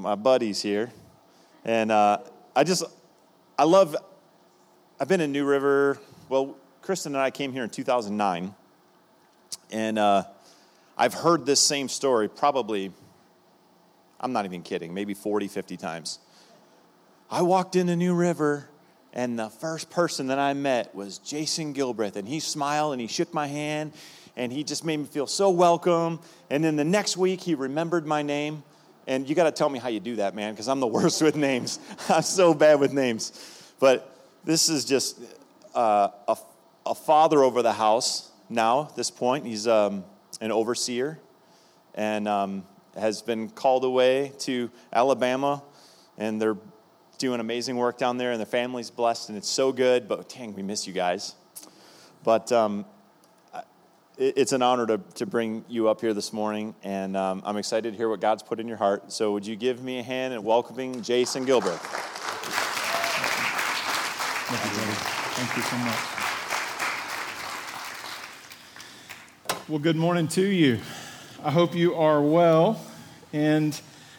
my buddies here. And uh, I just, I love, I've been in New River. Well, Kristen and I came here in 2009. And uh, I've heard this same story probably, I'm not even kidding, maybe 40, 50 times. I walked into New River, and the first person that I met was Jason Gilbreth. And he smiled and he shook my hand, and he just made me feel so welcome. And then the next week, he remembered my name. And you got to tell me how you do that, man, because I'm the worst with names. I'm so bad with names. But this is just uh, a, a father over the house now, this point. He's um, an overseer and um, has been called away to Alabama, and they're doing amazing work down there, and the family's blessed, and it's so good. But dang, we miss you guys. But um, it's an honor to, to bring you up here this morning, and um, I'm excited to hear what God's put in your heart. So, would you give me a hand in welcoming Jason Gilbert? Thank you, Thank you so much. Well, good morning to you. I hope you are well, and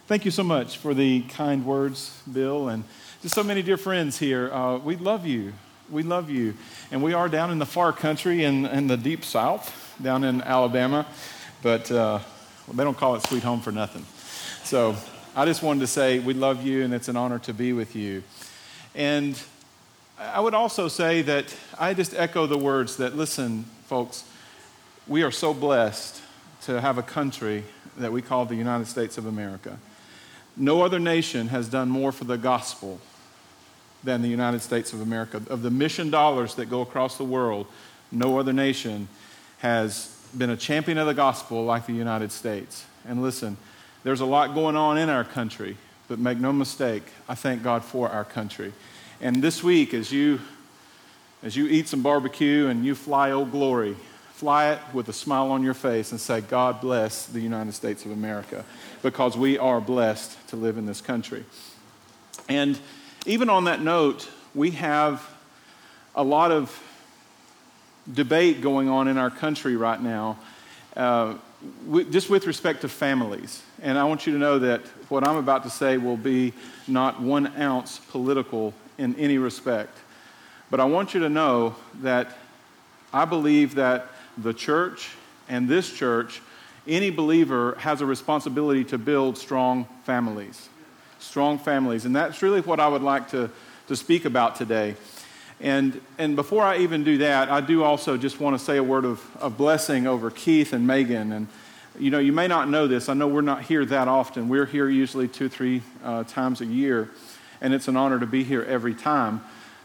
thank you so much for the kind words, Bill, and just so many dear friends here. Uh, we love you. We love you. And we are down in the far country in, in the deep south down in Alabama, but uh, they don't call it sweet home for nothing. So I just wanted to say we love you and it's an honor to be with you. And I would also say that I just echo the words that, listen, folks, we are so blessed to have a country that we call the United States of America. No other nation has done more for the gospel than the United States of America. Of the mission dollars that go across the world, no other nation has been a champion of the gospel like the United States. And listen, there's a lot going on in our country, but make no mistake, I thank God for our country. And this week, as you as you eat some barbecue and you fly Old Glory, fly it with a smile on your face and say, God bless the United States of America, because we are blessed to live in this country. And even on that note, we have a lot of debate going on in our country right now, uh, just with respect to families. And I want you to know that what I'm about to say will be not one ounce political in any respect. But I want you to know that I believe that the church and this church, any believer has a responsibility to build strong families. Strong families. And that's really what I would like to, to speak about today. And, and before I even do that, I do also just want to say a word of, of blessing over Keith and Megan. And, you know, you may not know this. I know we're not here that often. We're here usually two, three uh, times a year. And it's an honor to be here every time.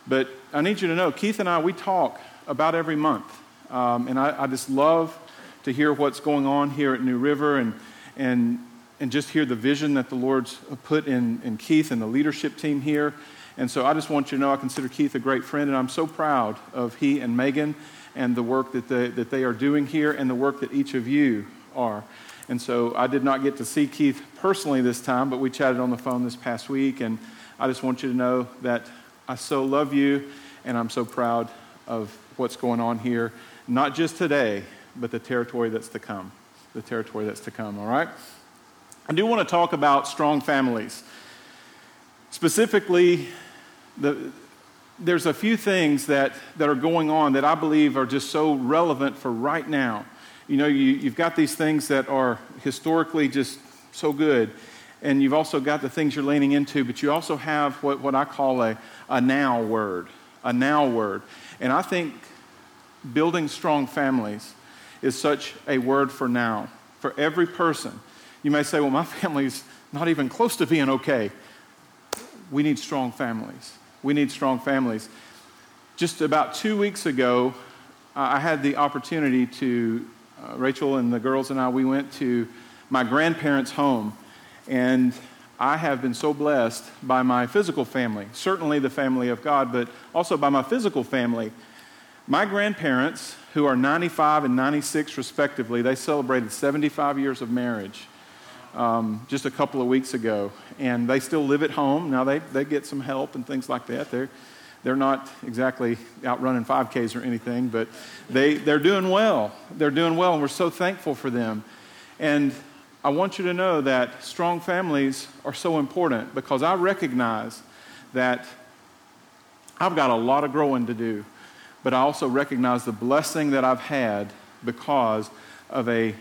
But I need you to know, Keith and I, we talk about every month. Um, and I, I just love to hear what's going on here at New River and, and, and just hear the vision that the Lord's put in, in Keith and the leadership team here. And so I just want you to know I consider Keith a great friend, and I'm so proud of he and Megan and the work that they, that they are doing here and the work that each of you are. And so I did not get to see Keith personally this time, but we chatted on the phone this past week, and I just want you to know that I so love you, and I'm so proud of what's going on here, not just today, but the territory that's to come. The territory that's to come, all right? I do want to talk about strong families. Specifically, the, there's a few things that, that are going on that I believe are just so relevant for right now. You know, you, you've got these things that are historically just so good, and you've also got the things you're leaning into, but you also have what, what I call a, a now word, a now word. And I think building strong families is such a word for now, for every person. You may say, well, my family's not even close to being okay. We need strong families. We need strong families. Just about two weeks ago, I had the opportunity to, uh, Rachel and the girls and I, we went to my grandparents' home. And I have been so blessed by my physical family, certainly the family of God, but also by my physical family. My grandparents, who are 95 and 96 respectively, they celebrated 75 years of marriage um, just a couple of weeks ago and they still live at home. Now, they, they get some help and things like that. They're, they're not exactly out running 5Ks or anything, but they, they're doing well. They're doing well, and we're so thankful for them. And I want you to know that strong families are so important because I recognize that I've got a lot of growing to do, but I also recognize the blessing that I've had because of a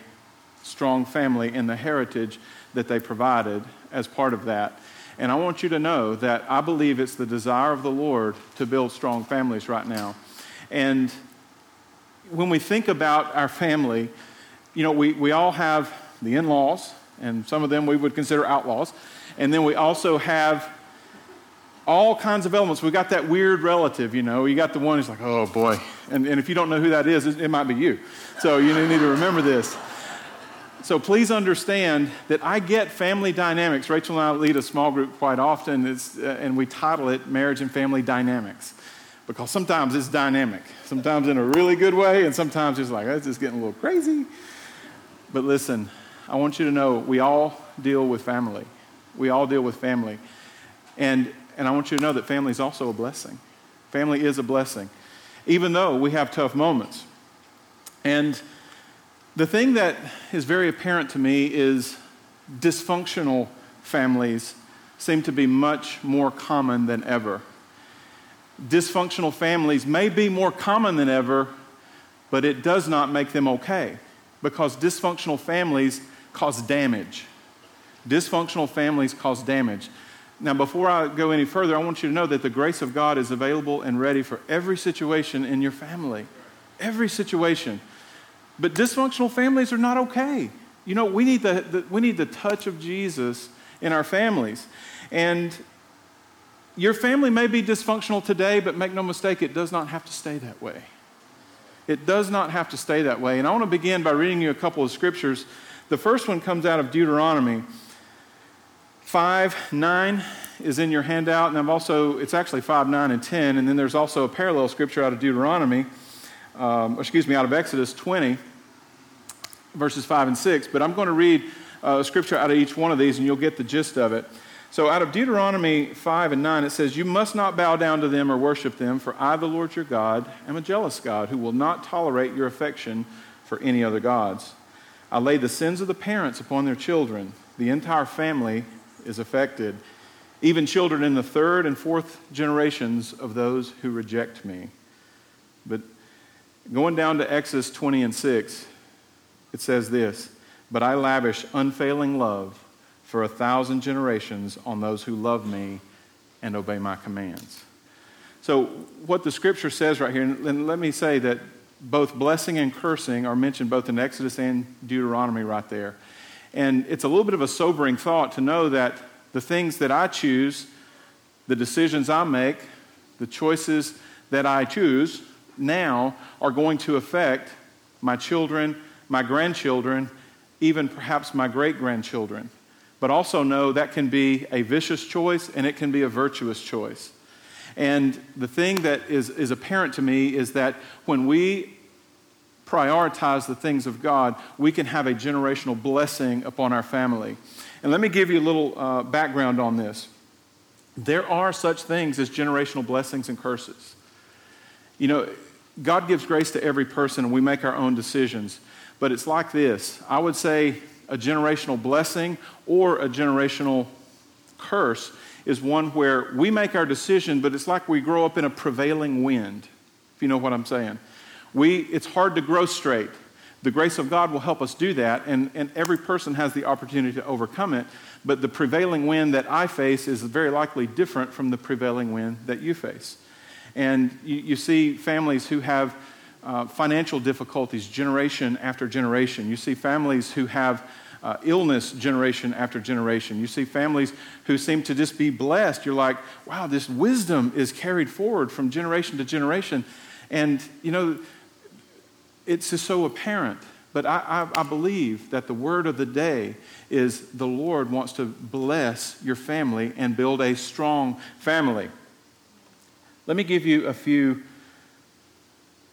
strong family and the heritage that they provided as part of that. And I want you to know that I believe it's the desire of the Lord to build strong families right now. And when we think about our family, you know, we, we all have the in laws, and some of them we would consider outlaws. And then we also have all kinds of elements. We got that weird relative, you know. You got the one who's like, oh boy. And, and if you don't know who that is, it, it might be you. So you need to remember this. So please understand that I get family dynamics. Rachel and I lead a small group quite often, uh, and we title it Marriage and Family Dynamics because sometimes it's dynamic, sometimes in a really good way, and sometimes it's like, it's just getting a little crazy. But listen, I want you to know we all deal with family. We all deal with family. And, and I want you to know that family is also a blessing. Family is a blessing, even though we have tough moments. And the thing that is very apparent to me is dysfunctional families seem to be much more common than ever dysfunctional families may be more common than ever, but it does not make them okay because dysfunctional families cause damage. Dysfunctional families cause damage. Now, before I go any further, I want you to know that the grace of God is available and ready for every situation in your family. Every situation. But dysfunctional families are not okay. You know, we need the, the we need the touch of Jesus in our families. And your family may be dysfunctional today, but make no mistake, it does not have to stay that way. It does not have to stay that way. And I want to begin by reading you a couple of scriptures. The first one comes out of Deuteronomy 5 9 is in your handout, and I've also, it's actually 5 9 and 10, and then there's also a parallel scripture out of Deuteronomy, um, excuse me, out of Exodus 20, verses 5 and 6. But I'm going to read uh, a scripture out of each one of these, and you'll get the gist of it. So, out of Deuteronomy 5 and 9, it says, You must not bow down to them or worship them, for I, the Lord your God, am a jealous God who will not tolerate your affection for any other gods. I lay the sins of the parents upon their children. The entire family is affected, even children in the third and fourth generations of those who reject me. But going down to Exodus 20 and 6, it says this But I lavish unfailing love for a thousand generations on those who love me and obey my commands. So, what the scripture says right here, and let me say that both blessing and cursing are mentioned both in Exodus and Deuteronomy right there. And it's a little bit of a sobering thought to know that the things that I choose, the decisions I make, the choices that I choose now are going to affect my children, my grandchildren, even perhaps my great grandchildren but also know that can be a vicious choice and it can be a virtuous choice. And the thing that is, is apparent to me is that when we prioritize the things of God, we can have a generational blessing upon our family. And let me give you a little uh, background on this. There are such things as generational blessings and curses. You know, God gives grace to every person and we make our own decisions. But it's like this I would say a generational blessing or a generational curse is one where we make our decision, but it's like we grow up in a prevailing wind, if you know what I'm saying. We, it's hard to grow straight. The grace of God will help us do that, and, and every person has the opportunity to overcome it. But the prevailing wind that I face is very likely different from the prevailing wind that you face. And you, you see families who have uh, financial difficulties generation after generation. You see families who have uh, illness generation after generation. You see families who seem to just be blessed. You're like, wow, this wisdom is carried forward from generation to generation. And, you know, it's just so apparent. But I, I, I believe that the word of the day is the Lord wants to bless your family and build a strong family. Let me give you a few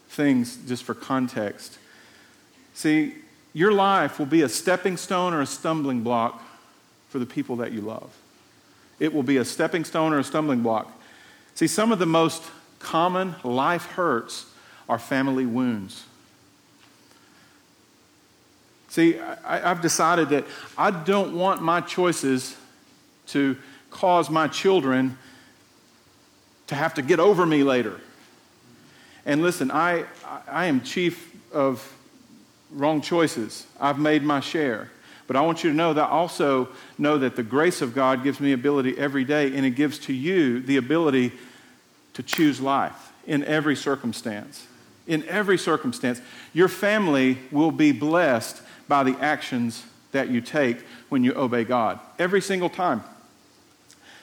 things just for context. See, your life will be a stepping stone or a stumbling block for the people that you love. It will be a stepping stone or a stumbling block. See, some of the most common life hurts are family wounds. See, I, I've decided that I don't want my choices to cause my children to have to get over me later. And listen, I, I am chief of wrong choices. I've made my share. But I want you to know that I also know that the grace of God gives me ability every day, and it gives to you the ability to choose life in every circumstance. In every circumstance. Your family will be blessed by the actions that you take when you obey God. Every single time.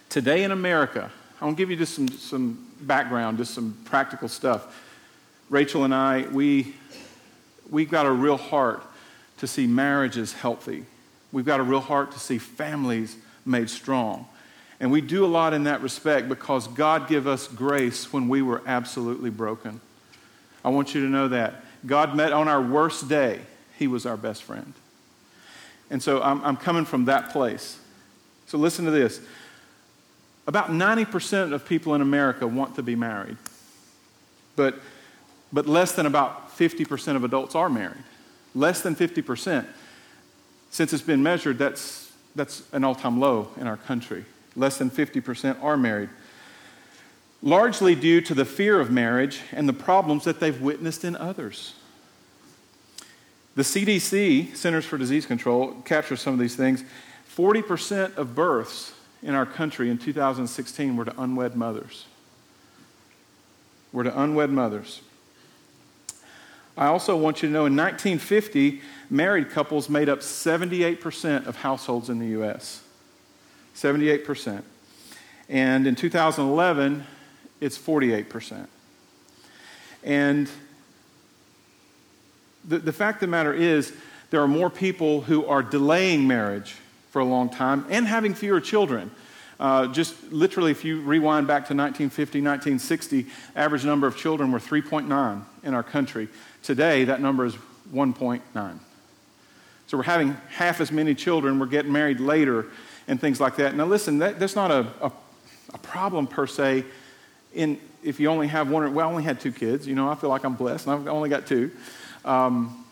Today in America, I want to give you just some, some background, just some practical stuff. Rachel and I, we, we've got a real heart to see marriages healthy. We've got a real heart to see families made strong. And we do a lot in that respect because God gave us grace when we were absolutely broken. I want you to know that. God met on our worst day, He was our best friend. And so I'm, I'm coming from that place. So listen to this. About 90% of people in America want to be married, but, but less than about 50% of adults are married. Less than 50%. Since it's been measured, that's, that's an all time low in our country. Less than 50% are married. Largely due to the fear of marriage and the problems that they've witnessed in others. The CDC, Centers for Disease Control, captures some of these things. 40% of births in our country in 2016 were to unwed mothers. Were to unwed mothers. I also want you to know in 1950, married couples made up 78% of households in the U.S. 78%. And in 2011, it's 48%. And the, the fact of the matter is, there are more people who are delaying marriage for a long time and having fewer children. Uh, just literally, if you rewind back to 1950, 1960, average number of children were 3.9 in our country. Today, that number is 1.9. So we're having half as many children. We're getting married later and things like that. Now, listen, that, that's not a, a, a, problem per se. In if you only have one, well, I only had two kids. You know, I feel like I'm blessed, and I've only got two. Um,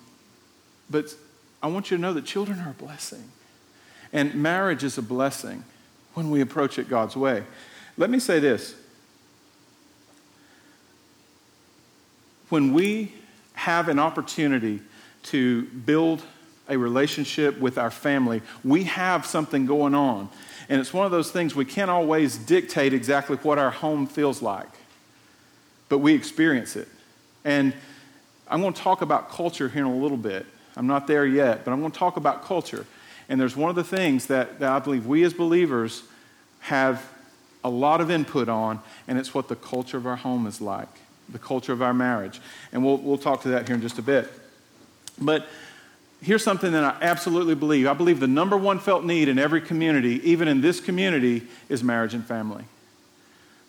but I want you to know that children are a blessing, and marriage is a blessing when we approach it God's way. Let me say this. When we have an opportunity to build a relationship with our family, we have something going on. And it's one of those things we can't always dictate exactly what our home feels like, but we experience it. And I'm going to talk about culture here in a little bit. I'm not there yet, but I'm going to talk about culture. And there's one of the things that, that I believe we as believers have a lot of input on, and it's what the culture of our home is like, the culture of our marriage. And we'll, we'll talk to that here in just a bit. But here's something that I absolutely believe. I believe the number one felt need in every community, even in this community, is marriage and family.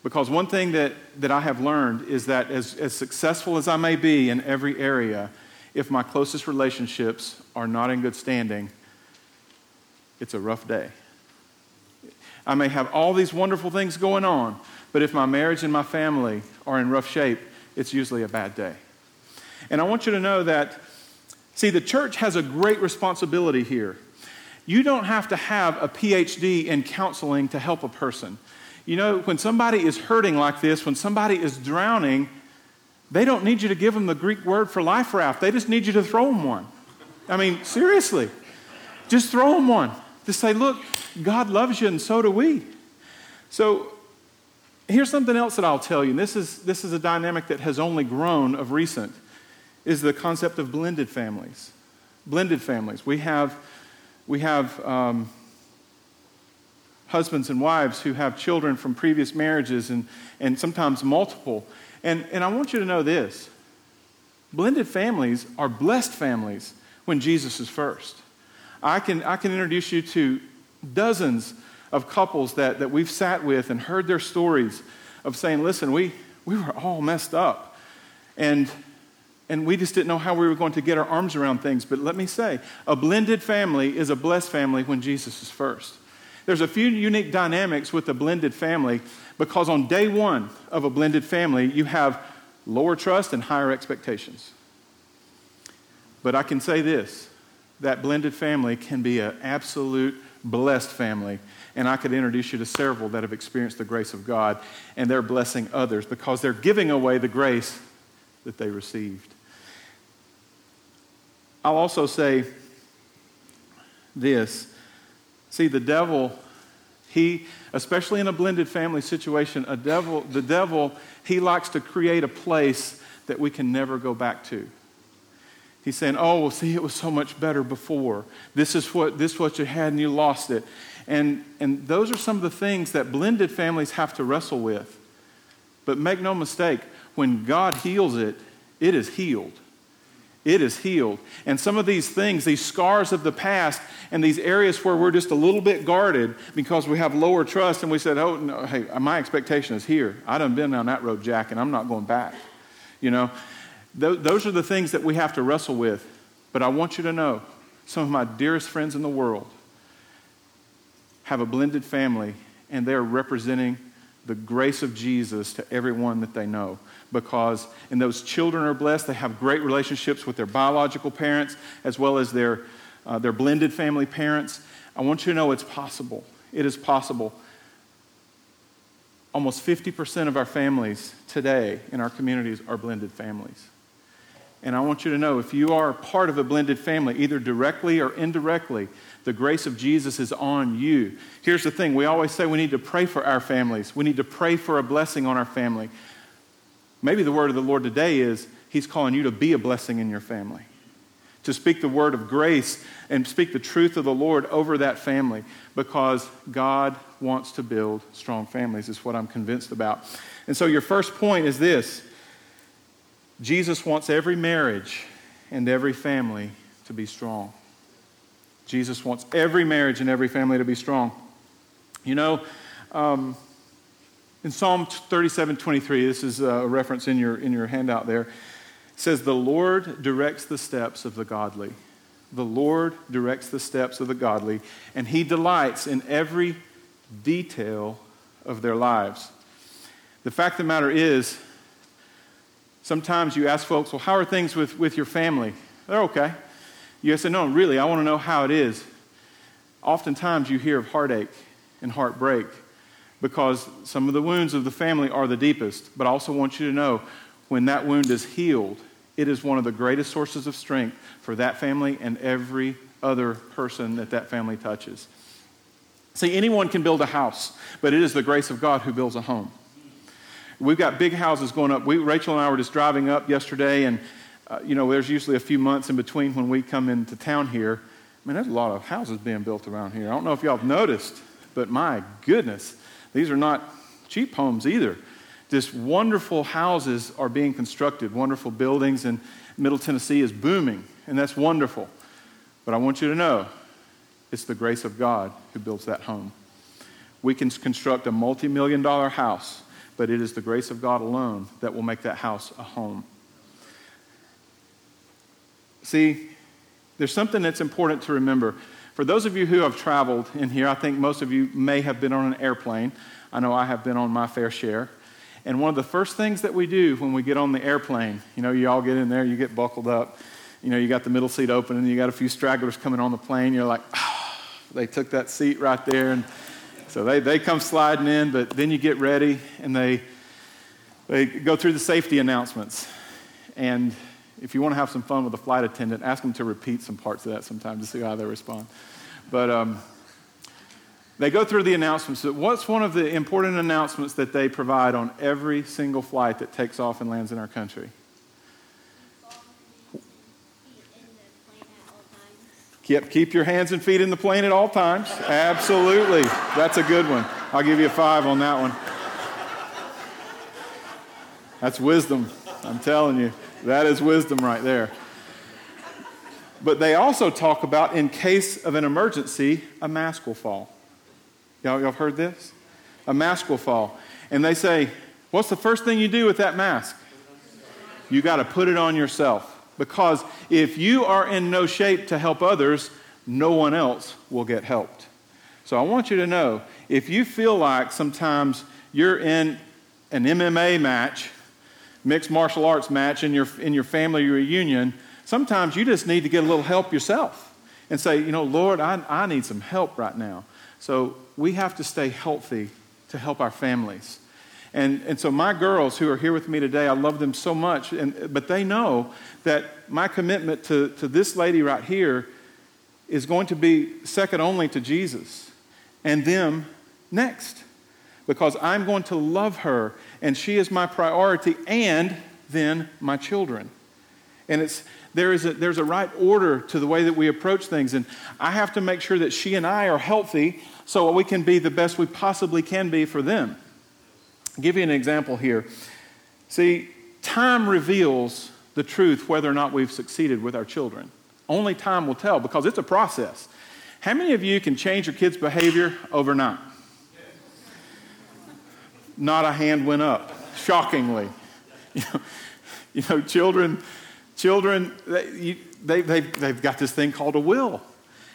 Because one thing that, that I have learned is that as, as successful as I may be in every area, if my closest relationships are not in good standing, it's a rough day. I may have all these wonderful things going on, but if my marriage and my family are in rough shape, it's usually a bad day. And I want you to know that See, the church has a great responsibility here. You don't have to have a PhD in counseling to help a person. You know, when somebody is hurting like this, when somebody is drowning, they don't need you to give them the Greek word for life raft. They just need you to throw them one. I mean, seriously. Just throw them one. Just say, look, God loves you and so do we. So here's something else that I'll tell you. And this is, this is a dynamic that has only grown of recent is the concept of blended families. Blended families. We have, we have um, husbands and wives who have children from previous marriages and, and sometimes multiple. And, and I want you to know this blended families are blessed families when Jesus is first. I can, I can introduce you to dozens of couples that, that we've sat with and heard their stories of saying, listen, we, we were all messed up. And and we just didn't know how we were going to get our arms around things. But let me say, a blended family is a blessed family when Jesus is first. There's a few unique dynamics with a blended family because on day one of a blended family, you have lower trust and higher expectations. But I can say this that blended family can be an absolute blessed family. And I could introduce you to several that have experienced the grace of God and they're blessing others because they're giving away the grace that they received. I'll also say this see, the devil, he, especially in a blended family situation, a devil, the devil, he likes to create a place that we can never go back to. He's saying, Oh, well, see, it was so much better before. This is what, this is what you had and you lost it. And, and those are some of the things that blended families have to wrestle with. But make no mistake, when God heals it, it is healed. It is healed. And some of these things, these scars of the past, and these areas where we're just a little bit guarded because we have lower trust, and we said, "Oh, no, hey, my expectation is here. I done been down that road, Jack, and I'm not going back." You know, th- those are the things that we have to wrestle with. But I want you to know, some of my dearest friends in the world have a blended family, and they're representing the grace of Jesus to everyone that they know. Because, and those children are blessed, they have great relationships with their biological parents as well as their, uh, their blended family parents. I want you to know it's possible. It is possible. Almost 50% of our families today in our communities are blended families. And I want you to know if you are part of a blended family, either directly or indirectly, the grace of Jesus is on you. Here's the thing we always say we need to pray for our families, we need to pray for a blessing on our family. Maybe the word of the Lord today is He's calling you to be a blessing in your family, to speak the word of grace and speak the truth of the Lord over that family because God wants to build strong families, is what I'm convinced about. And so, your first point is this Jesus wants every marriage and every family to be strong. Jesus wants every marriage and every family to be strong. You know, um, in Psalm 37 23, this is a reference in your, in your handout there, says, The Lord directs the steps of the godly. The Lord directs the steps of the godly, and He delights in every detail of their lives. The fact of the matter is, Sometimes you ask folks, well, how are things with, with your family? They're okay. You say, no, really, I want to know how it is. Oftentimes you hear of heartache and heartbreak because some of the wounds of the family are the deepest. But I also want you to know when that wound is healed, it is one of the greatest sources of strength for that family and every other person that that family touches. See, anyone can build a house, but it is the grace of God who builds a home. We've got big houses going up. We, Rachel and I were just driving up yesterday, and uh, you know, there's usually a few months in between when we come into town here. I mean, there's a lot of houses being built around here. I don't know if y'all have noticed, but my goodness, these are not cheap homes either. Just wonderful houses are being constructed, wonderful buildings, and Middle Tennessee is booming, and that's wonderful. But I want you to know it's the grace of God who builds that home. We can construct a multi million dollar house but it is the grace of God alone that will make that house a home. See, there's something that's important to remember. For those of you who have traveled in here, I think most of you may have been on an airplane. I know I have been on my fair share. And one of the first things that we do when we get on the airplane, you know, you all get in there, you get buckled up, you know, you got the middle seat open, and you got a few stragglers coming on the plane. You're like, oh, they took that seat right there, and so they, they come sliding in, but then you get ready and they, they go through the safety announcements. And if you want to have some fun with the flight attendant, ask them to repeat some parts of that sometimes to see how they respond. But um, they go through the announcements. What's one of the important announcements that they provide on every single flight that takes off and lands in our country? Keep, keep your hands and feet in the plane at all times. Absolutely. That's a good one. I'll give you a five on that one. That's wisdom. I'm telling you. That is wisdom right there. But they also talk about, in case of an emergency, a mask will fall. Y'all, y'all heard this? A mask will fall. And they say, What's the first thing you do with that mask? You got to put it on yourself. Because if you are in no shape to help others, no one else will get helped. So I want you to know if you feel like sometimes you're in an MMA match, mixed martial arts match in your, in your family reunion, sometimes you just need to get a little help yourself. and say, you know, Lord, I, I need some help right now. So we have to stay healthy to help our families. And, and so my girls who are here with me today, I love them so much, and, but they know that my commitment to, to this lady right here is going to be second only to Jesus and them next. Because I'm going to love her, and she is my priority, and then my children. And it's, there is a, there's a right order to the way that we approach things. And I have to make sure that she and I are healthy so we can be the best we possibly can be for them. I'll give you an example here. See, time reveals the truth whether or not we've succeeded with our children. Only time will tell because it's a process. How many of you can change your kids' behavior overnight? Not a hand went up, shockingly. You know, you know children, children, they, you, they, they've, they've got this thing called a will,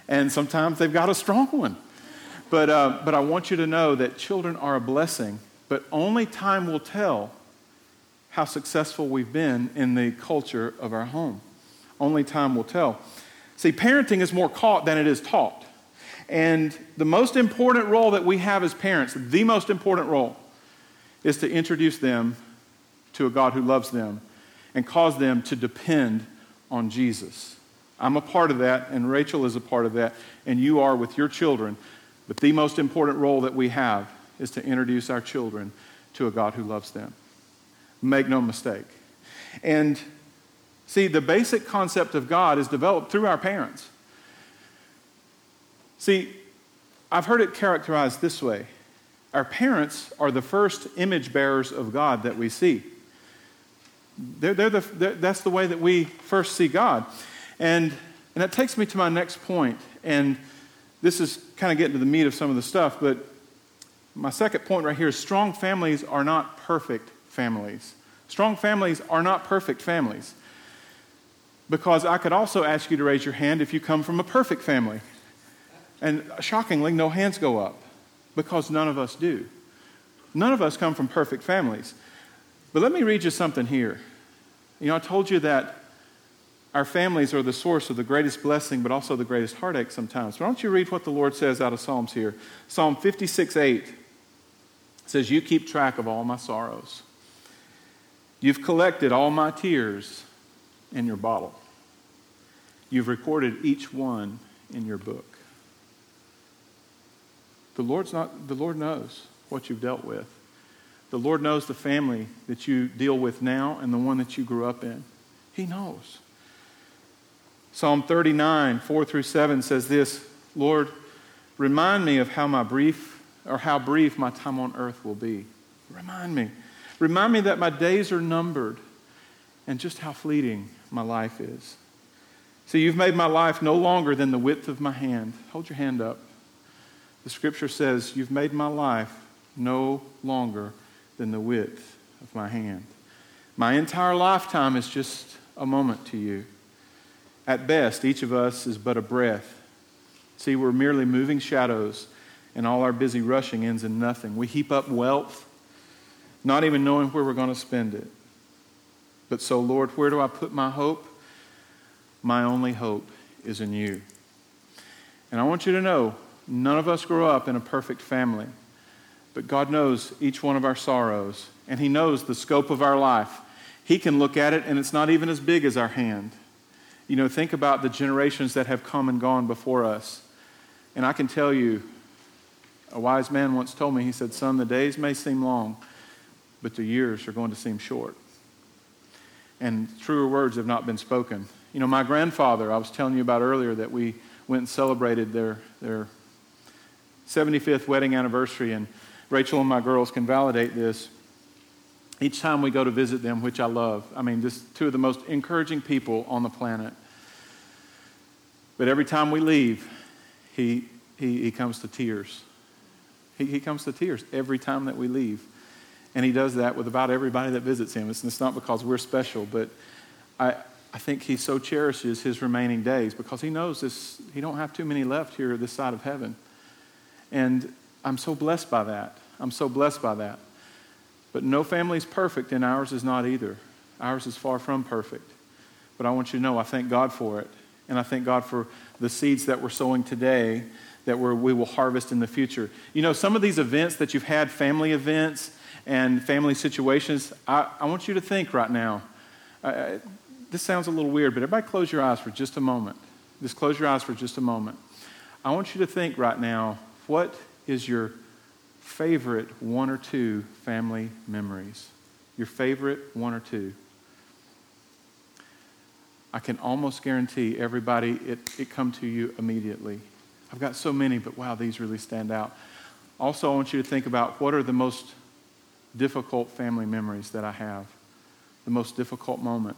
and sometimes they've got a strong one. But, uh, but I want you to know that children are a blessing, but only time will tell how successful we've been in the culture of our home. Only time will tell. See, parenting is more caught than it is taught. And the most important role that we have as parents, the most important role, is to introduce them to a God who loves them and cause them to depend on Jesus. I'm a part of that, and Rachel is a part of that, and you are with your children. But the most important role that we have is to introduce our children to a God who loves them. Make no mistake. And See, the basic concept of God is developed through our parents. See, I've heard it characterized this way our parents are the first image bearers of God that we see. They're, they're the, they're, that's the way that we first see God. And, and that takes me to my next point. And this is kind of getting to the meat of some of the stuff, but my second point right here is strong families are not perfect families. Strong families are not perfect families. Because I could also ask you to raise your hand if you come from a perfect family. And shockingly, no hands go up because none of us do. None of us come from perfect families. But let me read you something here. You know, I told you that our families are the source of the greatest blessing, but also the greatest heartache sometimes. Why don't you read what the Lord says out of Psalms here? Psalm 56 8 says, You keep track of all my sorrows. You've collected all my tears in your bottle. You've recorded each one in your book. The Lord's not the Lord knows what you've dealt with. The Lord knows the family that you deal with now and the one that you grew up in. He knows. Psalm 39, 4 through 7 says this Lord, remind me of how my brief or how brief my time on earth will be. Remind me. Remind me that my days are numbered and just how fleeting my life is. See, you've made my life no longer than the width of my hand. Hold your hand up. The scripture says, You've made my life no longer than the width of my hand. My entire lifetime is just a moment to you. At best, each of us is but a breath. See, we're merely moving shadows, and all our busy rushing ends in nothing. We heap up wealth, not even knowing where we're going to spend it. But so, Lord, where do I put my hope? My only hope is in you. And I want you to know none of us grow up in a perfect family, but God knows each one of our sorrows, and He knows the scope of our life. He can look at it, and it's not even as big as our hand. You know, think about the generations that have come and gone before us. And I can tell you, a wise man once told me, he said, Son, the days may seem long, but the years are going to seem short and truer words have not been spoken. You know, my grandfather, I was telling you about earlier that we went and celebrated their, their 75th wedding anniversary, and Rachel and my girls can validate this. Each time we go to visit them, which I love, I mean, just two of the most encouraging people on the planet. But every time we leave, he, he, he comes to tears. He, he comes to tears every time that we leave. And he does that with about everybody that visits him. It's, it's not because we're special, but I, I think he so cherishes his remaining days because he knows this, he don't have too many left here this side of heaven. And I'm so blessed by that. I'm so blessed by that. But no family is perfect, and ours is not either. Ours is far from perfect. But I want you to know I thank God for it. And I thank God for the seeds that we're sowing today that we will harvest in the future. You know, some of these events that you've had, family events and family situations, I, I want you to think right now. Uh, this sounds a little weird, but everybody close your eyes for just a moment. Just close your eyes for just a moment. I want you to think right now what is your favorite one or two family memories? Your favorite one or two? I can almost guarantee everybody it, it come to you immediately. I've got so many, but wow, these really stand out. Also, I want you to think about what are the most difficult family memories that I have, the most difficult moment.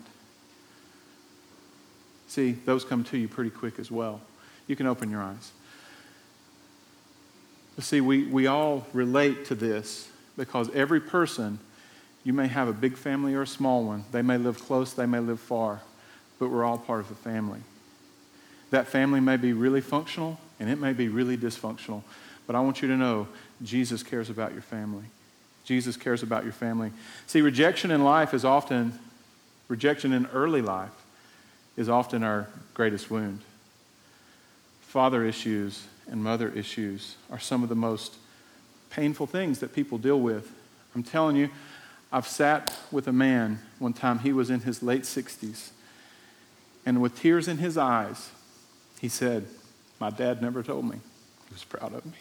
See, those come to you pretty quick as well. You can open your eyes. But see, we, we all relate to this because every person, you may have a big family or a small one. They may live close, they may live far, but we're all part of a family. That family may be really functional and it may be really dysfunctional, but I want you to know Jesus cares about your family. Jesus cares about your family. See, rejection in life is often, rejection in early life is often our greatest wound. Father issues and mother issues are some of the most painful things that people deal with. I'm telling you, I've sat with a man one time, he was in his late 60s, and with tears in his eyes, he said, My dad never told me. He was proud of me.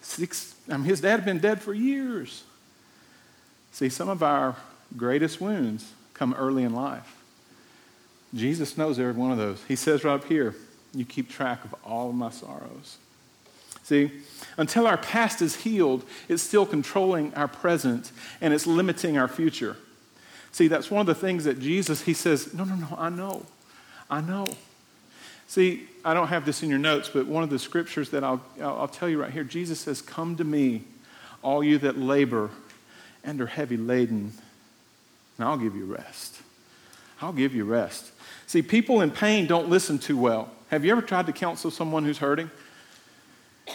Six, I mean, his dad had been dead for years. See, some of our greatest wounds come early in life. Jesus knows every one of those. He says right up here, You keep track of all of my sorrows. See, until our past is healed, it's still controlling our present and it's limiting our future. See, that's one of the things that Jesus, he says, No, no, no, I know. I know. See, I don't have this in your notes, but one of the scriptures that I'll, I'll tell you right here Jesus says, Come to me, all you that labor and are heavy laden, and I'll give you rest. I'll give you rest. See, people in pain don't listen too well. Have you ever tried to counsel someone who's hurting?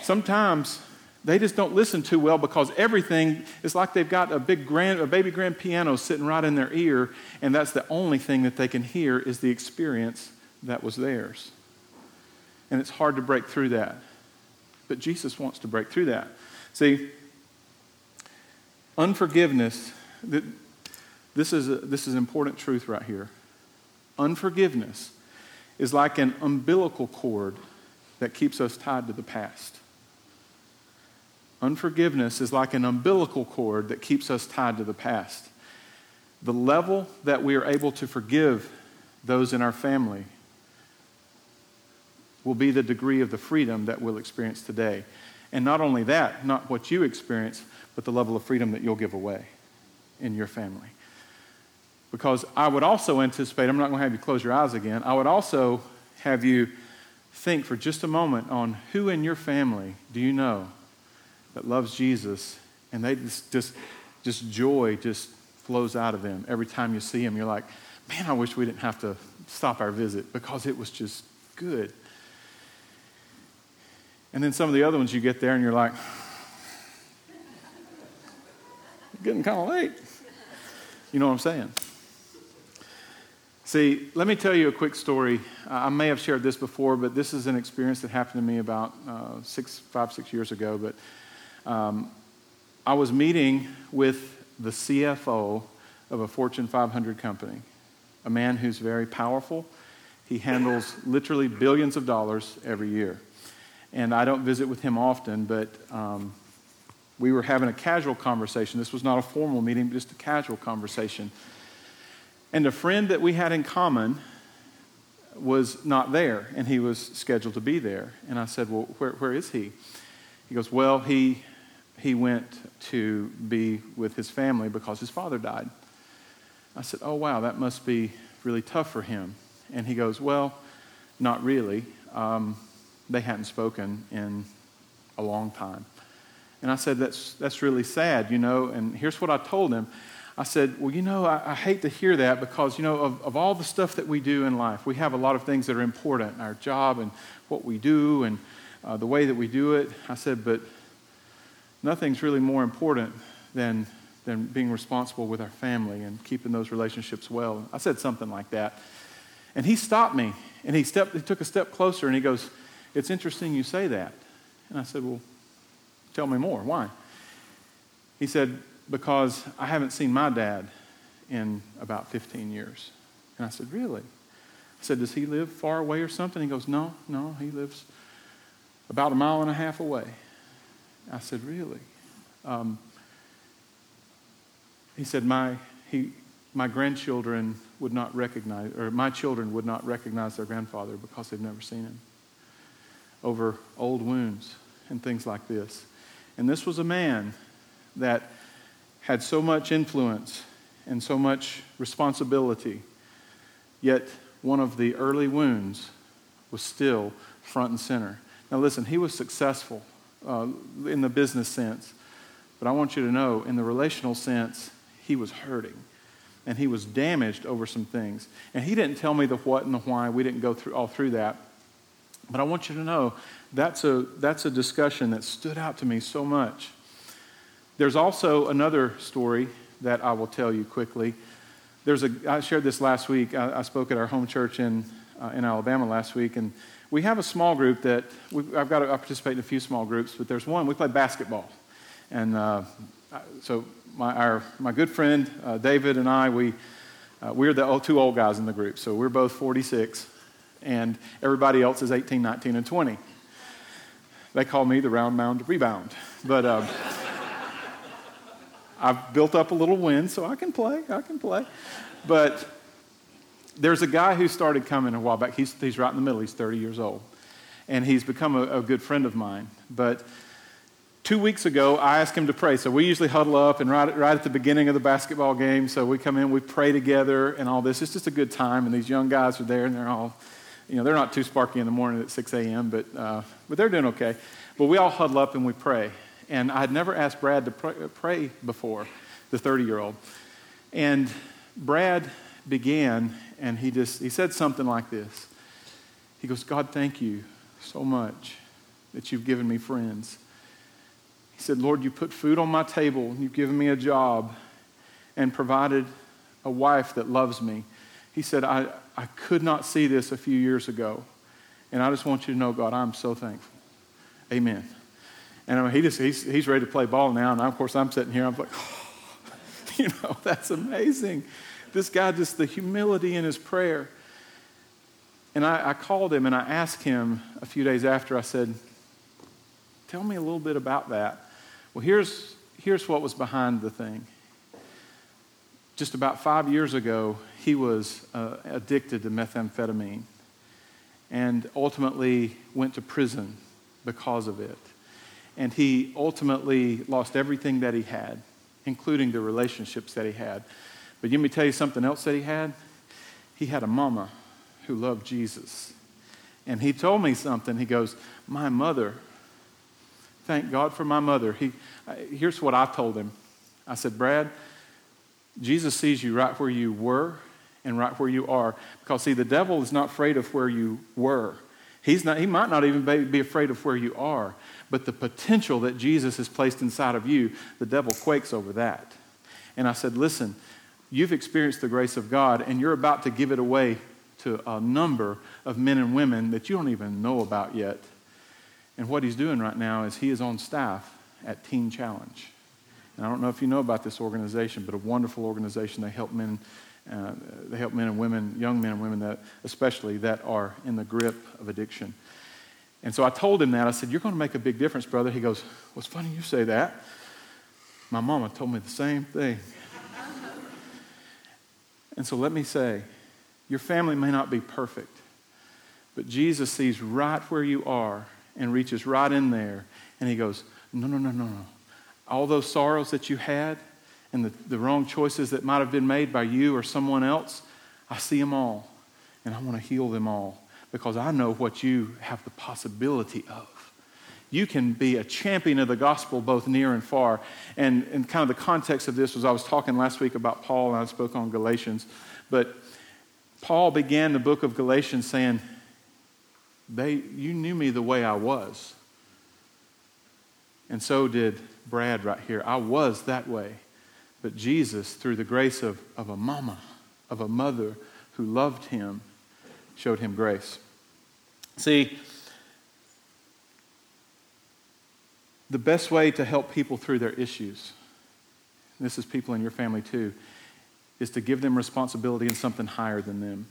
Sometimes they just don't listen too well because everything is like they've got a big grand, a baby grand piano sitting right in their ear, and that's the only thing that they can hear is the experience that was theirs. And it's hard to break through that. But Jesus wants to break through that. See, unforgiveness, this is, a, this is important truth right here. Unforgiveness is like an umbilical cord that keeps us tied to the past. Unforgiveness is like an umbilical cord that keeps us tied to the past. The level that we are able to forgive those in our family will be the degree of the freedom that we'll experience today. And not only that, not what you experience, but the level of freedom that you'll give away in your family. Because I would also anticipate, I'm not going to have you close your eyes again, I would also have you think for just a moment on who in your family do you know that loves Jesus and they just, just, just joy just flows out of them every time you see them. You're like, man, I wish we didn't have to stop our visit because it was just good. And then some of the other ones you get there and you're like, getting kind of late. You know what I'm saying? See, let me tell you a quick story. I may have shared this before, but this is an experience that happened to me about uh, six, five, six years ago. But um, I was meeting with the CFO of a Fortune 500 company, a man who's very powerful. He handles literally billions of dollars every year. And I don't visit with him often, but um, we were having a casual conversation. This was not a formal meeting, but just a casual conversation. And a friend that we had in common was not there, and he was scheduled to be there. And I said, Well, where, where is he? He goes, Well, he, he went to be with his family because his father died. I said, Oh, wow, that must be really tough for him. And he goes, Well, not really. Um, they hadn't spoken in a long time. And I said, That's, that's really sad, you know. And here's what I told him I said, Well, you know, I, I, hate to hear that because, you know, of, of all the stuff that we do in life, we have a lot of things that are important our job and what we do and uh, the way that we do it. I said, But nothing's really more important than, than being responsible with our family and keeping those relationships well. I said something like that. And he stopped me and he, stepped, he took a step closer and he goes, It's interesting you say that. And I said, Well, tell me more. Why? He said, Because I haven't seen my dad in about 15 years. And I said, Really? I said, Does he live far away or something? He goes, No, no, he lives about a mile and a half away. I said, Really? Um, he said, My, he, my grandchildren would not recognize, or my children would not recognize their grandfather because they've never seen him over old wounds and things like this. And this was a man that had so much influence and so much responsibility, yet one of the early wounds was still front and center. Now, listen, he was successful uh, in the business sense, but I want you to know, in the relational sense, he was hurting and he was damaged over some things. And he didn't tell me the what and the why. We didn't go through all through that. But I want you to know that's a, that's a discussion that stood out to me so much. There's also another story that I will tell you quickly. There's a, I shared this last week. I, I spoke at our home church in, uh, in Alabama last week, and we have a small group that I've got to I participate in a few small groups, but there's one we play basketball, and uh, so my, our, my good friend uh, David and I, we, uh, we're the two old guys in the group. So we're both 46, and everybody else is 18, 19, and 20. They call me the round mound rebound. But um, I've built up a little win, so I can play. I can play. But there's a guy who started coming a while back. He's, he's right in the middle. He's 30 years old. And he's become a, a good friend of mine. But two weeks ago, I asked him to pray. So we usually huddle up and right, right at the beginning of the basketball game. So we come in, we pray together and all this. It's just a good time. And these young guys are there and they're all, you know, they're not too sparky in the morning at 6 a.m., but, uh, but they're doing okay. But we all huddle up and we pray. And I had never asked Brad to pray, pray before, the 30 year old. And Brad began and he just, he said something like this. He goes, God, thank you so much that you've given me friends. He said, Lord, you put food on my table, you've given me a job, and provided a wife that loves me. He said, I, I could not see this a few years ago. And I just want you to know, God, I'm so thankful. Amen. And I mean, he just, he's, he's ready to play ball now. And of course, I'm sitting here, I'm like, oh, you know, that's amazing. This guy, just the humility in his prayer. And I, I called him and I asked him a few days after, I said, Tell me a little bit about that. Well, here's, here's what was behind the thing. Just about five years ago, he was uh, addicted to methamphetamine and ultimately went to prison because of it. And he ultimately lost everything that he had, including the relationships that he had. But let me tell you something else that he had. He had a mama who loved Jesus. And he told me something. He goes, My mother thank God for my mother. He, here's what I told him I said, Brad, Jesus sees you right where you were and right where you are. Because, see, the devil is not afraid of where you were. He's not, he might not even be afraid of where you are, but the potential that Jesus has placed inside of you, the devil quakes over that. And I said, Listen, you've experienced the grace of God, and you're about to give it away to a number of men and women that you don't even know about yet. And what he's doing right now is he is on staff at Teen Challenge. And I don't know if you know about this organization, but a wonderful organization. They help men, uh, they help men and women, young men and women that, especially that are in the grip of addiction. And so I told him that. I said, "You're going to make a big difference, brother." He goes, "What's funny you say that?" My mama told me the same thing. and so let me say, your family may not be perfect, but Jesus sees right where you are and reaches right in there and he goes, No, no, no, no, no. All those sorrows that you had and the, the wrong choices that might have been made by you or someone else, I see them all and I want to heal them all because I know what you have the possibility of. You can be a champion of the gospel both near and far. And, and kind of the context of this was I was talking last week about Paul and I spoke on Galatians. But Paul began the book of Galatians saying, they, you knew me the way I was. And so did Brad right here. I was that way. But Jesus, through the grace of, of a mama, of a mother who loved him, showed him grace. See, the best way to help people through their issues, this is people in your family too, is to give them responsibility in something higher than them.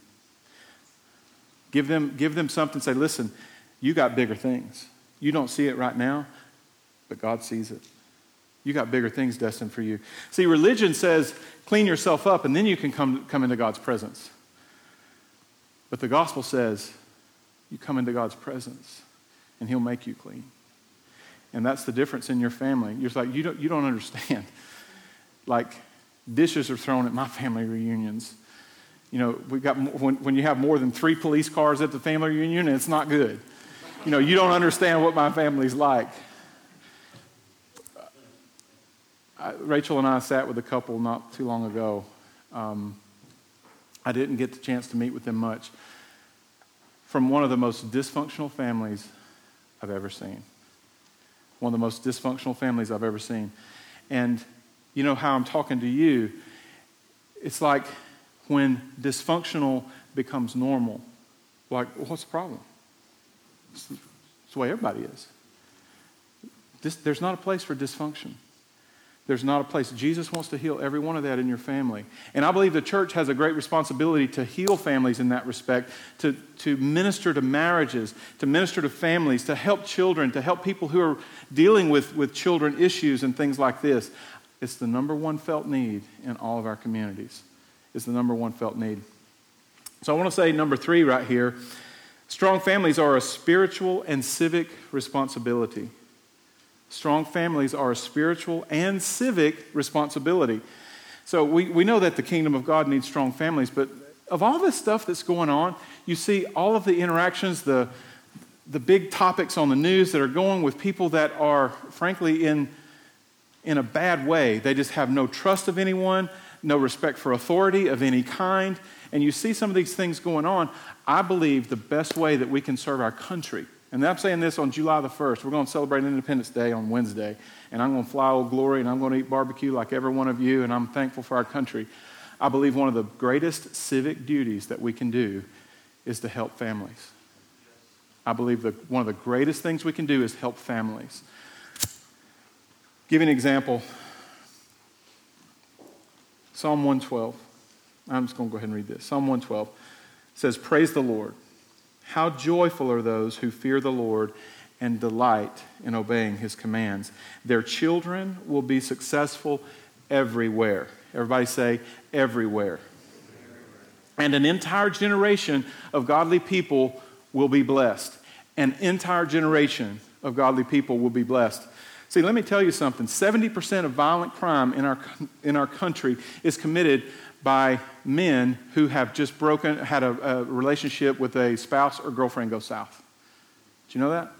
Give them, give them something, say, listen, you got bigger things. You don't see it right now, but God sees it. You got bigger things destined for you. See, religion says clean yourself up and then you can come, come into God's presence. But the gospel says you come into God's presence and He'll make you clean. And that's the difference in your family. You're like, you don't, you don't understand. Like, dishes are thrown at my family reunions. You know, we got when, when you have more than three police cars at the family reunion, it's not good. You know, you don't understand what my family's like. I, Rachel and I sat with a couple not too long ago. Um, I didn't get the chance to meet with them much. From one of the most dysfunctional families I've ever seen. One of the most dysfunctional families I've ever seen. And you know how I'm talking to you? It's like when dysfunctional becomes normal. Like, what's the problem? It's the way everybody is. This, there's not a place for dysfunction. There's not a place. Jesus wants to heal every one of that in your family. And I believe the church has a great responsibility to heal families in that respect, to, to minister to marriages, to minister to families, to help children, to help people who are dealing with, with children issues and things like this. It's the number one felt need in all of our communities. It's the number one felt need. So I want to say number three right here strong families are a spiritual and civic responsibility. Strong families are a spiritual and civic responsibility. So we, we know that the kingdom of God needs strong families, but of all this stuff that's going on, you see all of the interactions, the, the big topics on the news that are going with people that are, frankly, in, in a bad way. They just have no trust of anyone, no respect for authority of any kind. And you see some of these things going on. I believe the best way that we can serve our country and I'm saying this on July the 1st. We're going to celebrate Independence Day on Wednesday. And I'm going to fly Old Glory and I'm going to eat barbecue like every one of you. And I'm thankful for our country. I believe one of the greatest civic duties that we can do is to help families. I believe that one of the greatest things we can do is help families. Give you an example Psalm 112. I'm just going to go ahead and read this. Psalm 112 says, Praise the Lord. How joyful are those who fear the Lord and delight in obeying his commands. Their children will be successful everywhere. Everybody say, everywhere. And an entire generation of godly people will be blessed. An entire generation of godly people will be blessed. See, let me tell you something 70% of violent crime in our, in our country is committed by men who have just broken, had a, a relationship with a spouse or girlfriend go south. Do you know that?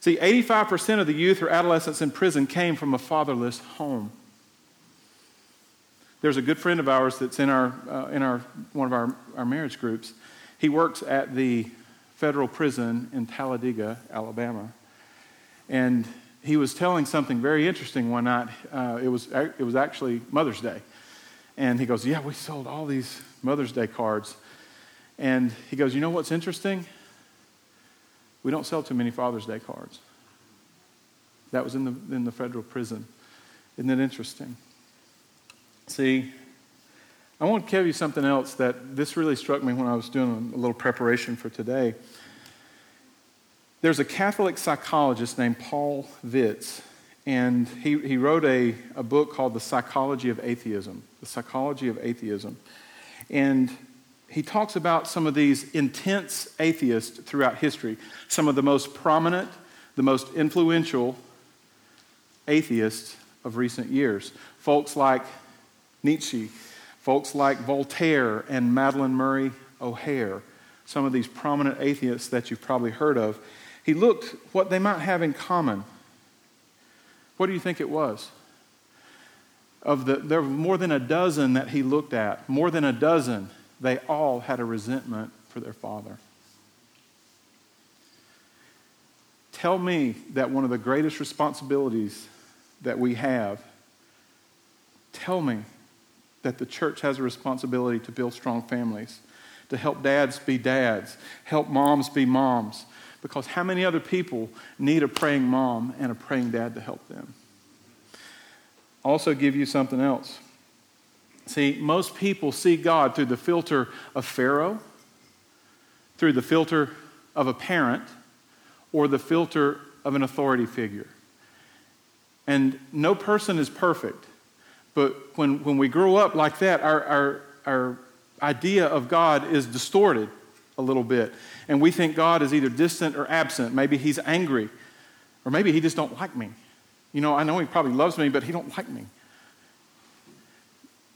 See, 85% of the youth or adolescents in prison came from a fatherless home. There's a good friend of ours that's in, our, uh, in our, one of our, our marriage groups. He works at the federal prison in Talladega, Alabama. And he was telling something very interesting one night. Uh, it, was, it was actually Mother's Day. And he goes, Yeah, we sold all these Mother's Day cards. And he goes, You know what's interesting? We don't sell too many Father's Day cards. That was in the, in the federal prison. Isn't that interesting? See, I want to tell you something else that this really struck me when I was doing a little preparation for today. There's a Catholic psychologist named Paul Vitz, and he, he wrote a, a book called The Psychology of Atheism. The Psychology of Atheism. And he talks about some of these intense atheists throughout history, some of the most prominent, the most influential atheists of recent years. Folks like Nietzsche, folks like Voltaire and Madalyn Murray O'Hair, some of these prominent atheists that you've probably heard of. He looked what they might have in common what do you think it was? Of the, there were more than a dozen that he looked at, more than a dozen, they all had a resentment for their father. Tell me that one of the greatest responsibilities that we have, tell me that the church has a responsibility to build strong families. to help dads be dads, help moms be moms. Because how many other people need a praying mom and a praying dad to help them? Also, give you something else. See, most people see God through the filter of Pharaoh, through the filter of a parent, or the filter of an authority figure. And no person is perfect. But when, when we grow up like that, our, our, our idea of God is distorted a little bit. And we think God is either distant or absent. Maybe he's angry, or maybe he just don't like me. You know, I know he probably loves me, but he don't like me.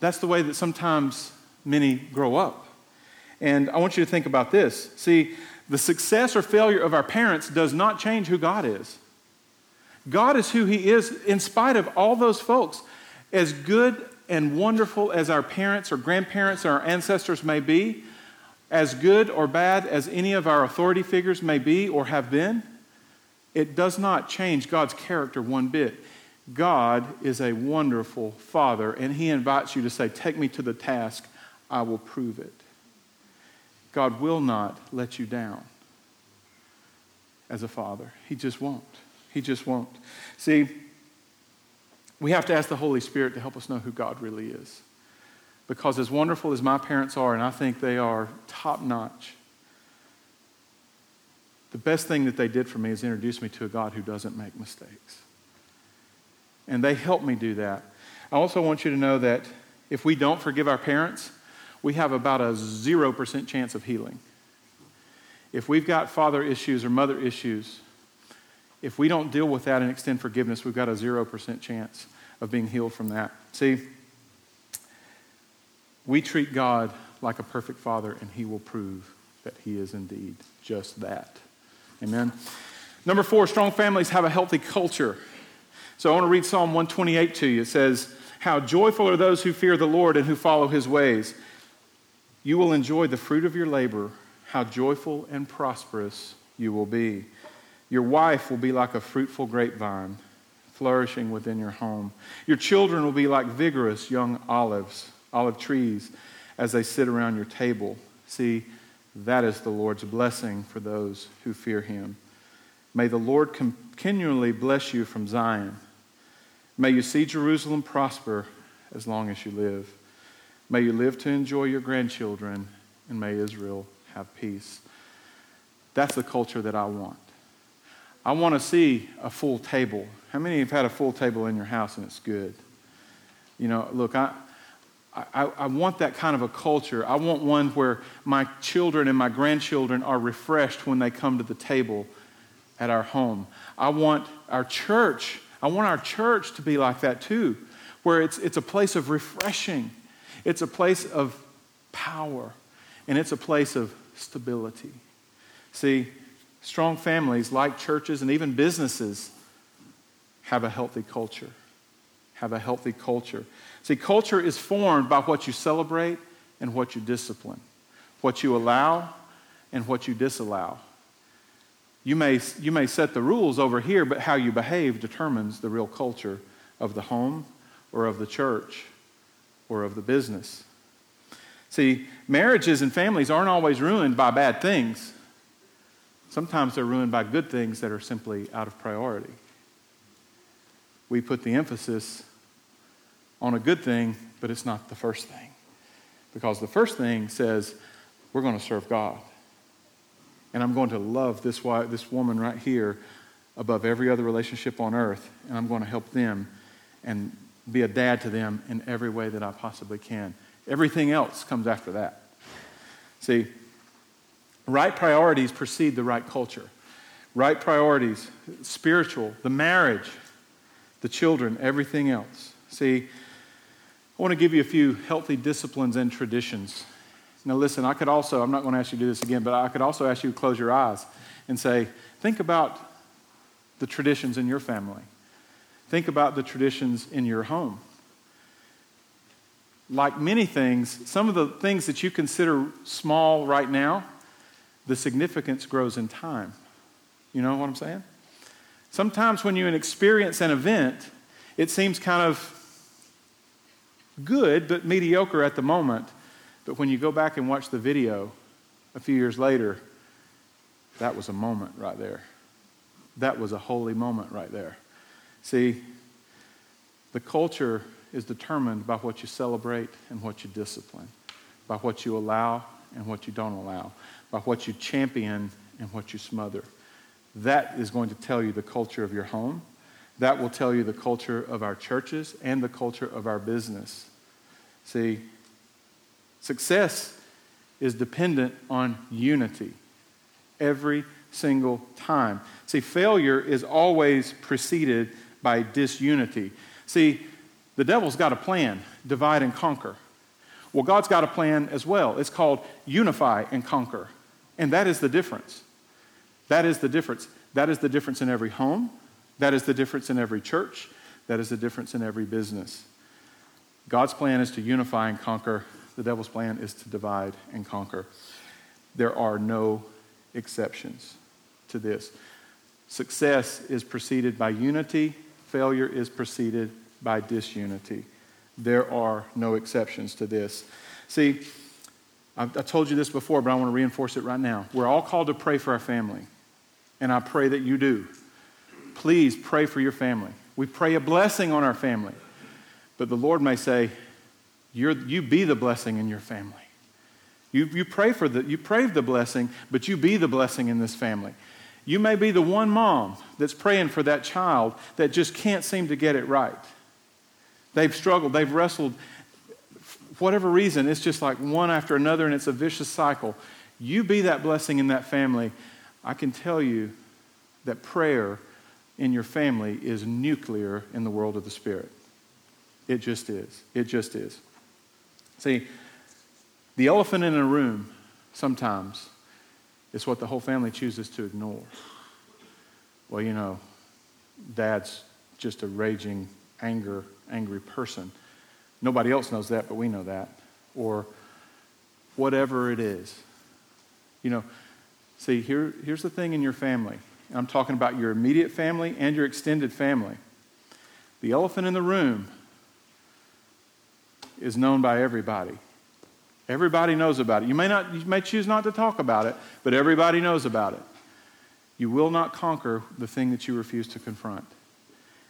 That's the way that sometimes many grow up. And I want you to think about this. See, the success or failure of our parents does not change who God is. God is who He is in spite of all those folks. As good and wonderful as our parents or grandparents or our ancestors may be, as good or bad as any of our authority figures may be or have been, it does not change God's character one bit. God is a wonderful Father, and He invites you to say, Take me to the task, I will prove it. God will not let you down as a father. He just won't. He just won't. See, we have to ask the Holy Spirit to help us know who God really is. Because as wonderful as my parents are, and I think they are top notch, the best thing that they did for me is introduce me to a God who doesn't make mistakes. And they helped me do that. I also want you to know that if we don't forgive our parents, we have about a 0% chance of healing. If we've got father issues or mother issues, if we don't deal with that and extend forgiveness, we've got a 0% chance of being healed from that. See, we treat God like a perfect father, and he will prove that he is indeed just that. Amen. Number four, strong families have a healthy culture. So I want to read Psalm 128 to you. It says, How joyful are those who fear the Lord and who follow his ways. You will enjoy the fruit of your labor. How joyful and prosperous you will be. Your wife will be like a fruitful grapevine, flourishing within your home. Your children will be like vigorous young olives, olive trees, as they sit around your table. See, that is the Lord's blessing for those who fear him. May the Lord continually bless you from Zion. May you see Jerusalem prosper as long as you live. May you live to enjoy your grandchildren, and may Israel have peace. That's the culture that I want. I want to see a full table. How many have had a full table in your house and it's good? You know, look, I, I, I, want that kind of a culture. I want one where my children and my grandchildren are refreshed when they come to the table at our home. I want our church, I want our church to be like that too, where it's, it's a place of refreshing, it's a place of power, and it's a place of stability. See, strong families, like churches and even businesses, have a healthy culture. Have a healthy culture. See, culture is formed by what you celebrate and what you discipline, what you allow and what you disallow. You may, you may set the rules over here, but how you behave determines the real culture of the home or of the church or of the business. See, marriages and families aren't always ruined by bad things. Sometimes they're ruined by good things that are simply out of priority. We put the emphasis on a good thing, but it's not the first thing. Because the first thing says, we're going to serve God. And I'm going to love this, this woman right here above every other relationship on earth. And I'm going to help them and be a dad to them in every way that I possibly can. Everything else comes after that. See, Right priorities precede the right culture. Right priorities, spiritual, the marriage, the children, everything else. See, I want to give you a few healthy disciplines and traditions. Now, listen, I could also, I'm not going to ask you to do this again, but I could also ask you to close your eyes and say, think about the traditions in your family. Think about the traditions in your home. Like many things, some of the things that you consider small right now, the significance grows in time. You know what I'm saying? Sometimes when you experience an event, it seems kind of good but mediocre at the moment. But when you go back and watch the video, a few years later, that was a moment right there. That was a holy moment right there. See, the culture is determined by what you celebrate and what you discipline, by what you allow and what you don't allow, by what you champion and what you smother. That is going to tell you the culture of your home. That will tell you the culture of our churches and the culture of our business. See, success is dependent on unity every single time. See, failure is always preceded by disunity. See, the devil's got a plan divide and conquer. Well, God's got a plan as well. It's called unify and conquer. And that is the difference. That is the difference. That is the difference in every home. That is the difference in every church. That is the difference in every business. God's plan is to unify and conquer. The devil's plan is to divide and conquer. There are no exceptions to this. Success is preceded by unity, failure is preceded by disunity. There are no exceptions to this. See, I, I told you this before, but I want to reinforce it right now. We're all called to pray for our family, and I pray that you do. Please pray for your family. We pray a blessing on our family, but the Lord may say, you be the blessing in your family. You, you pray for the, you pray the blessing, but you be the blessing in this family. You may be the one mom that's praying for that child that just can't seem to get it right. They've struggled, they've wrestled, whatever reason, it's just like one after another and it's a vicious cycle. You be that blessing in that family. I can tell you that prayer in your family is nuclear in the world of the Spirit. It just is. It just is. See, the elephant in a room sometimes is what the whole family chooses to ignore. Well, you know, dad's just a raging, anger, angry person. Nobody else knows that, but we know that. Or whatever it is. You know, see, here, here's the thing in your family. I'm talking about your immediate family and your extended family. The elephant in the room is known by everybody. Everybody knows about it. You may, not, you may choose not to talk about it, but everybody knows about it. You will not conquer the thing that you refuse to confront.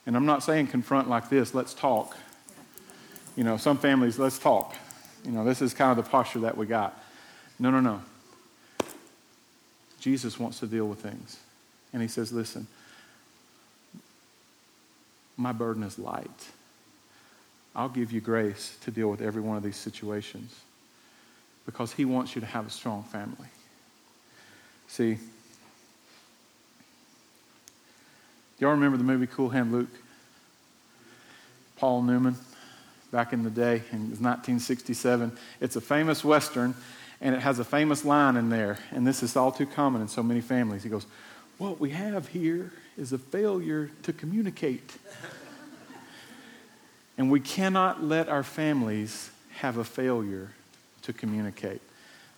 And I'm not saying confront like this, let's talk. You know, some families, let's talk. You know, this is kind of the posture that we got. No, no, no. Jesus wants to deal with things. And he says, listen, my burden is light. I'll give you grace to deal with every one of these situations because He wants you to have a strong family. See, y'all remember the movie Cool Hand Luke? Paul Newman, back in the day, in 1967. It's a famous Western, and it has a famous line in there, and this is all too common in so many families. He goes, What we have here is a failure to communicate. And we cannot let our families have a failure to communicate.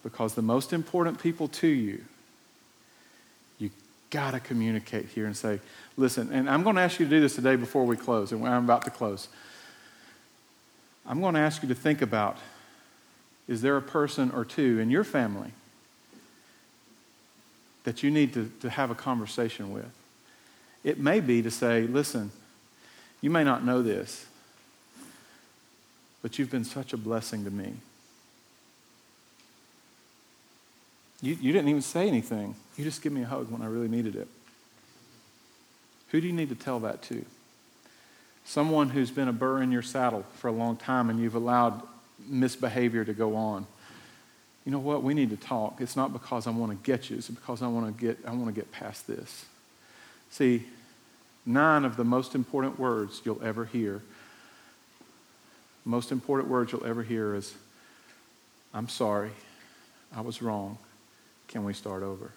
Because the most important people to you, you got to communicate here and say, listen, and I'm going to ask you to do this today before we close, and I'm about to close. I'm going to ask you to think about is there a person or two in your family that you need to, to have a conversation with? It may be to say, listen, you may not know this, but you've been such a blessing to me. You, you didn't even say anything. You just give me a hug when I really needed it. Who do you need to tell that to? Someone who's been a burr in your saddle for a long time and you've allowed misbehavior to go on. You know what? We need to talk. It's not because I want to get you, it's because I want to get, I want to get past this. See, nine of the most important words you'll ever hear, most important words you'll ever hear is, I'm sorry, I was wrong. Can we start over?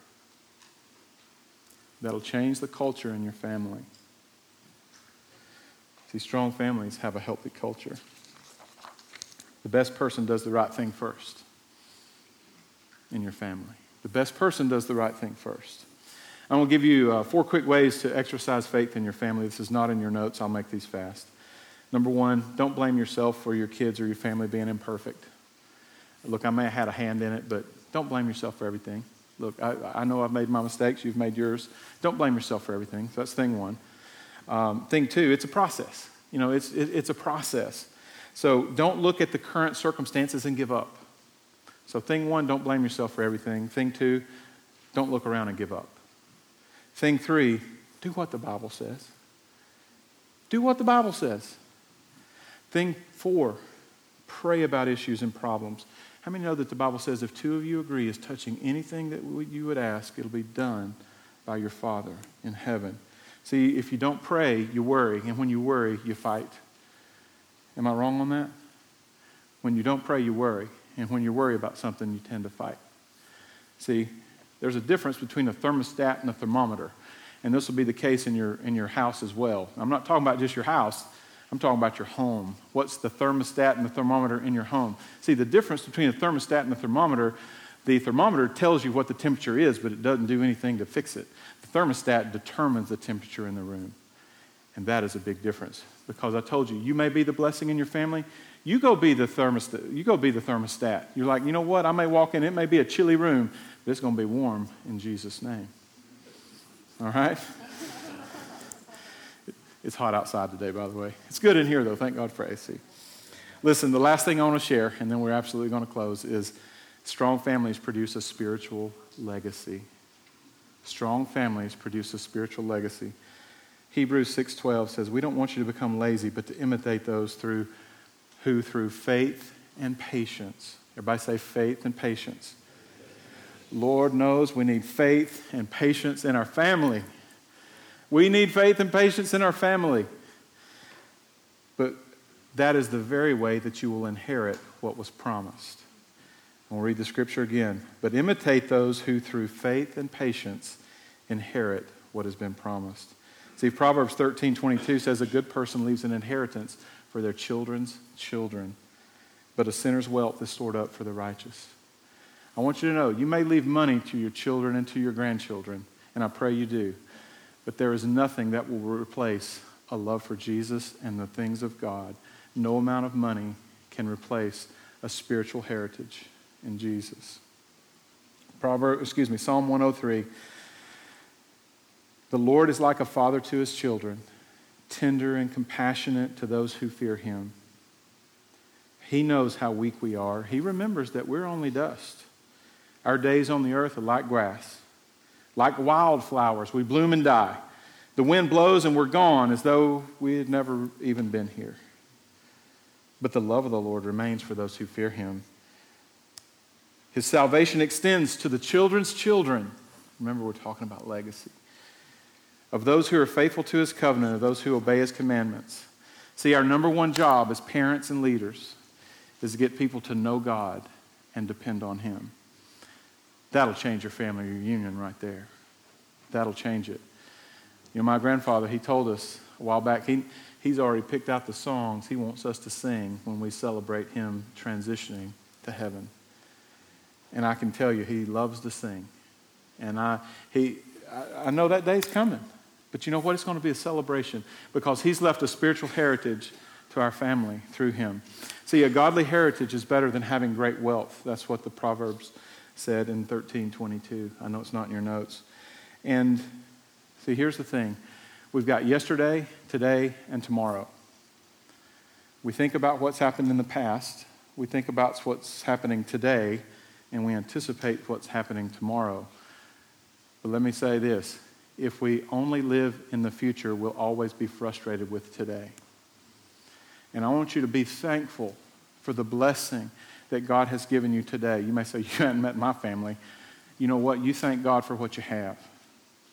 That'll change the culture in your family. See, strong families have a healthy culture. The best person does the right thing first in your family. The best person does the right thing first. I'm going to give you uh, four quick ways to exercise faith in your family. This is not in your notes. I'll make these fast. Number one, don't blame yourself for your kids or your family being imperfect. Look, I may have had a hand in it, but don't blame yourself for everything. Look, I, I know I've made my mistakes, you've made yours. Don't blame yourself for everything. So that's thing one. Um, thing two, it's a process. You know, it's, it, it's a process. So don't look at the current circumstances and give up. So, thing one, don't blame yourself for everything. Thing two, don't look around and give up. Thing three, do what the Bible says. Do what the Bible says. Thing four, pray about issues and problems. How many know that the Bible says if two of you agree as touching anything that you would ask, it'll be done by your Father in heaven? See, if you don't pray, you worry. And when you worry, you fight. Am I wrong on that? When you don't pray, you worry. And when you worry about something, you tend to fight. See, there's a difference between a thermostat and a thermometer. And this will be the case in your, in your house as well. I'm not talking about just your house, I'm talking about your home. What's the thermostat and the thermometer in your home? See, the difference between a thermostat and a thermometer the thermometer tells you what the temperature is, but it doesn't do anything to fix it. The thermostat determines the temperature in the room. And that is a big difference because I told you, you may be the blessing in your family, you go be the thermostat. You go be the thermostat. You're like, you know what? I may walk in, it may be a chilly room, but it's going to be warm in Jesus' name. All right? It's hot outside today, by the way. It's good in here, though. Thank God for AC. Listen, the last thing I want to share, and then we're absolutely going to close, is strong families produce a spiritual legacy. Strong families produce a spiritual legacy. Hebrews 6:12 says, "We don't want you to become lazy, but to imitate those through who through faith and patience, everybody say faith and patience. Lord knows we need faith and patience in our family. We need faith and patience in our family. But that is the very way that you will inherit what was promised. We'll read the scripture again. But imitate those who, through faith and patience, inherit what has been promised. See, Proverbs 13 22 says, A good person leaves an inheritance for their children's children, but a sinner's wealth is stored up for the righteous. I want you to know you may leave money to your children and to your grandchildren, and I pray you do, but there is nothing that will replace a love for Jesus and the things of God. No amount of money can replace a spiritual heritage in Jesus. Proverb, excuse me, Psalm 103. The Lord is like a father to his children tender and compassionate to those who fear him. He knows how weak we are. He remembers that we're only dust. Our days on the earth are like grass, like wildflowers. We bloom and die. The wind blows and we're gone as though we had never even been here. But the love of the Lord remains for those who fear him. His salvation extends to the children's children. Remember, we're talking about legacy of those who are faithful to his covenant, of those who obey his commandments. See, our number one job as parents and leaders is to get people to know God and depend on him. That'll change your family reunion right there. That'll change it. You know, my grandfather, he told us a while back, he, he's already picked out the songs he wants us to sing when we celebrate him transitioning to heaven. And I can tell you, he loves to sing. And I, he, I, I know that day's coming. But you know what? It's going to be a celebration because he's left a spiritual heritage to our family through him. See, a godly heritage is better than having great wealth. That's what the Proverbs said in 1322. I know it's not in your notes. And see, here's the thing we've got yesterday, today, and tomorrow. We think about what's happened in the past, we think about what's happening today, and we anticipate what's happening tomorrow. But let me say this if we only live in the future, we'll always be frustrated with today. And I want you to be thankful for the blessing that God has given you today. You may say, You haven't met my family. You know what? You thank God for what you have.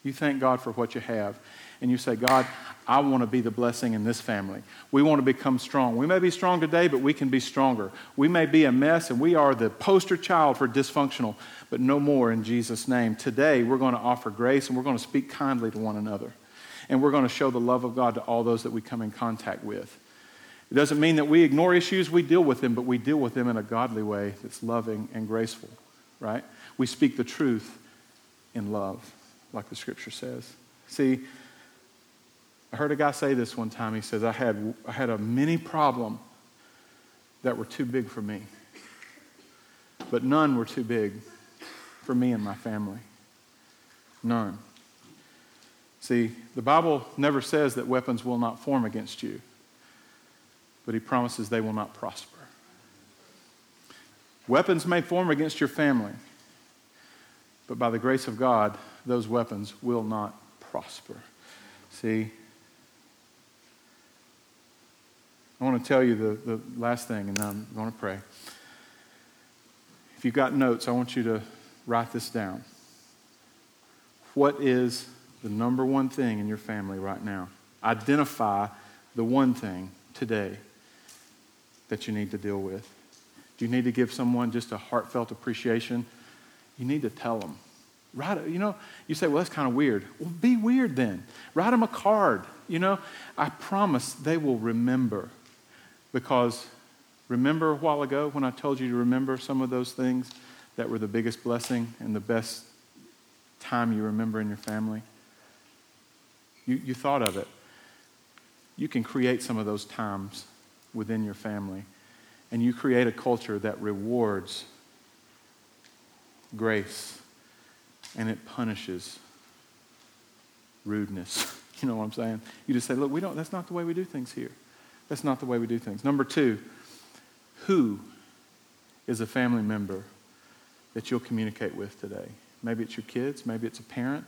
You thank God for what you have. And you say, God, I want to be the blessing in this family. We want to become strong. We may be strong today, but we can be stronger. We may be a mess, and we are the poster child for dysfunctional, but no more in Jesus' name. Today, we're going to offer grace and we're going to speak kindly to one another. And we're going to show the love of God to all those that we come in contact with. It doesn't mean that we ignore issues, we deal with them, but we deal with them in a godly way that's loving and graceful, right? We speak the truth in love, like the scripture says. See, I heard a guy say this one time. He says, I had, I had a mini problem that were too big for me, but none were too big for me and my family. None. See, the Bible never says that weapons will not form against you, but He promises they will not prosper. Weapons may form against your family, but by the grace of God, those weapons will not prosper. See, I want to tell you the, the last thing, and then I'm going to pray. If you've got notes, I want you to write this down. What is the number one thing in your family right now? Identify the one thing today that you need to deal with. Do you need to give someone just a heartfelt appreciation? You need to tell them. Write, you know, you say, well, that's kind of weird. Well, be weird then. Write them a card. You know, I promise they will remember. Because remember a while ago when I told you to remember some of those things that were the biggest blessing and the best time you remember in your family? You, you thought of it. You can create some of those times within your family, and you create a culture that rewards grace and it punishes rudeness. You know what I'm saying? You just say, look, we don't, that's not the way we do things here. That's not the way we do things. Number two, who is a family member that you'll communicate with today? Maybe it's your kids, maybe it's a parent,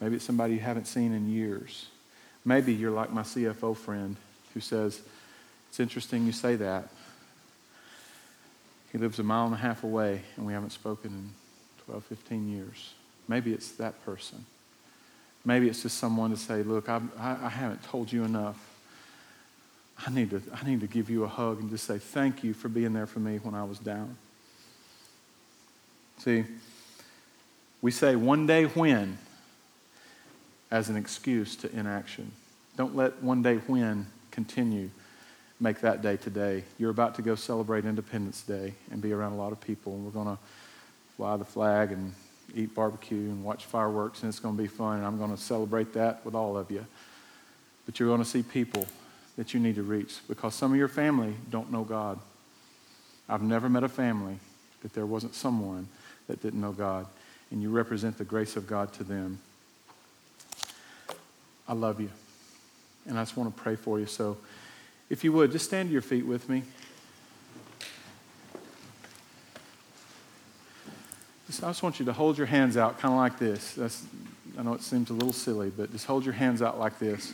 maybe it's somebody you haven't seen in years. Maybe you're like my CFO friend who says, It's interesting you say that. He lives a mile and a half away and we haven't spoken in 12, 15 years. Maybe it's that person. Maybe it's just someone to say, Look, I, I haven't told you enough. I need, to, I need to give you a hug and just say thank you for being there for me when I was down. See, we say one day when as an excuse to inaction. Don't let one day when continue. Make that day today. You're about to go celebrate Independence Day and be around a lot of people, and we're going to fly the flag and eat barbecue and watch fireworks, and it's going to be fun, and I'm going to celebrate that with all of you. But you're going to see people that you need to reach because some of your family don't know God. I've never met a family that there wasn't someone that didn't know God, and you represent the grace of God to them. I love you, and I just want to pray for you. So, if you would, just stand to your feet with me. I just want you to hold your hands out kind of like this. That's, I know it seems a little silly, but just hold your hands out like this.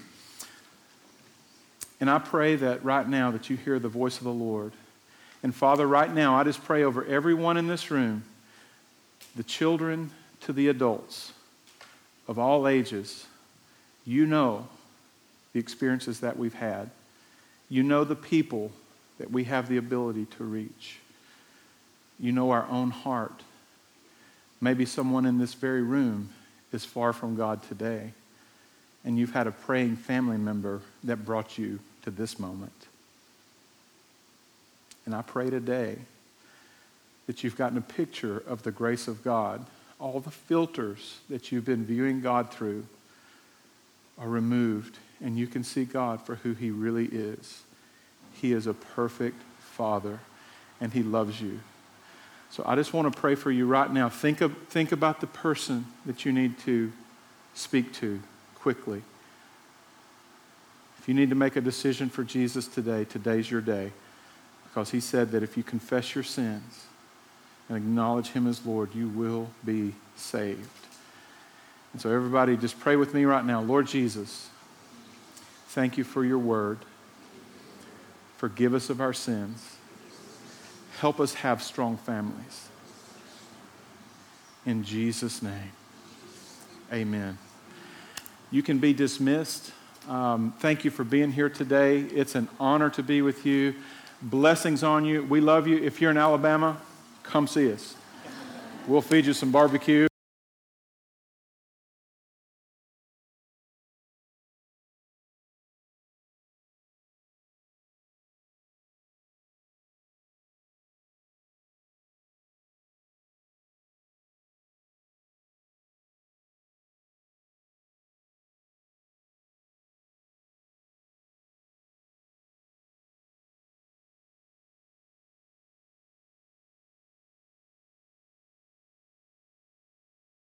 And I pray that right now that you hear the voice of the Lord. And Father, right now, I just pray over everyone in this room, the children to the adults of all ages. You know the experiences that we've had. You know the people that we have the ability to reach. You know our own heart. Maybe someone in this very room is far from God today, and you've had a praying family member that brought you to this moment. And I pray today that you've gotten a picture of the grace of God. All the filters that you've been viewing God through are removed, and you can see God for who He really is. He is a perfect Father, and He loves you. So I just want to pray for you right now. Think, of, think about the person that you need to speak to quickly. If you need to make a decision for Jesus today, today's your day. Because he said that if you confess your sins and acknowledge him as Lord, you will be saved. And so, everybody, just pray with me right now. Lord Jesus, thank you for your word. Forgive us of our sins. Help us have strong families. In Jesus' name, amen. You can be dismissed. Um, thank you for being here today. It's an honor to be with you. Blessings on you. We love you. If you're in Alabama, come see us. We'll feed you some barbecue.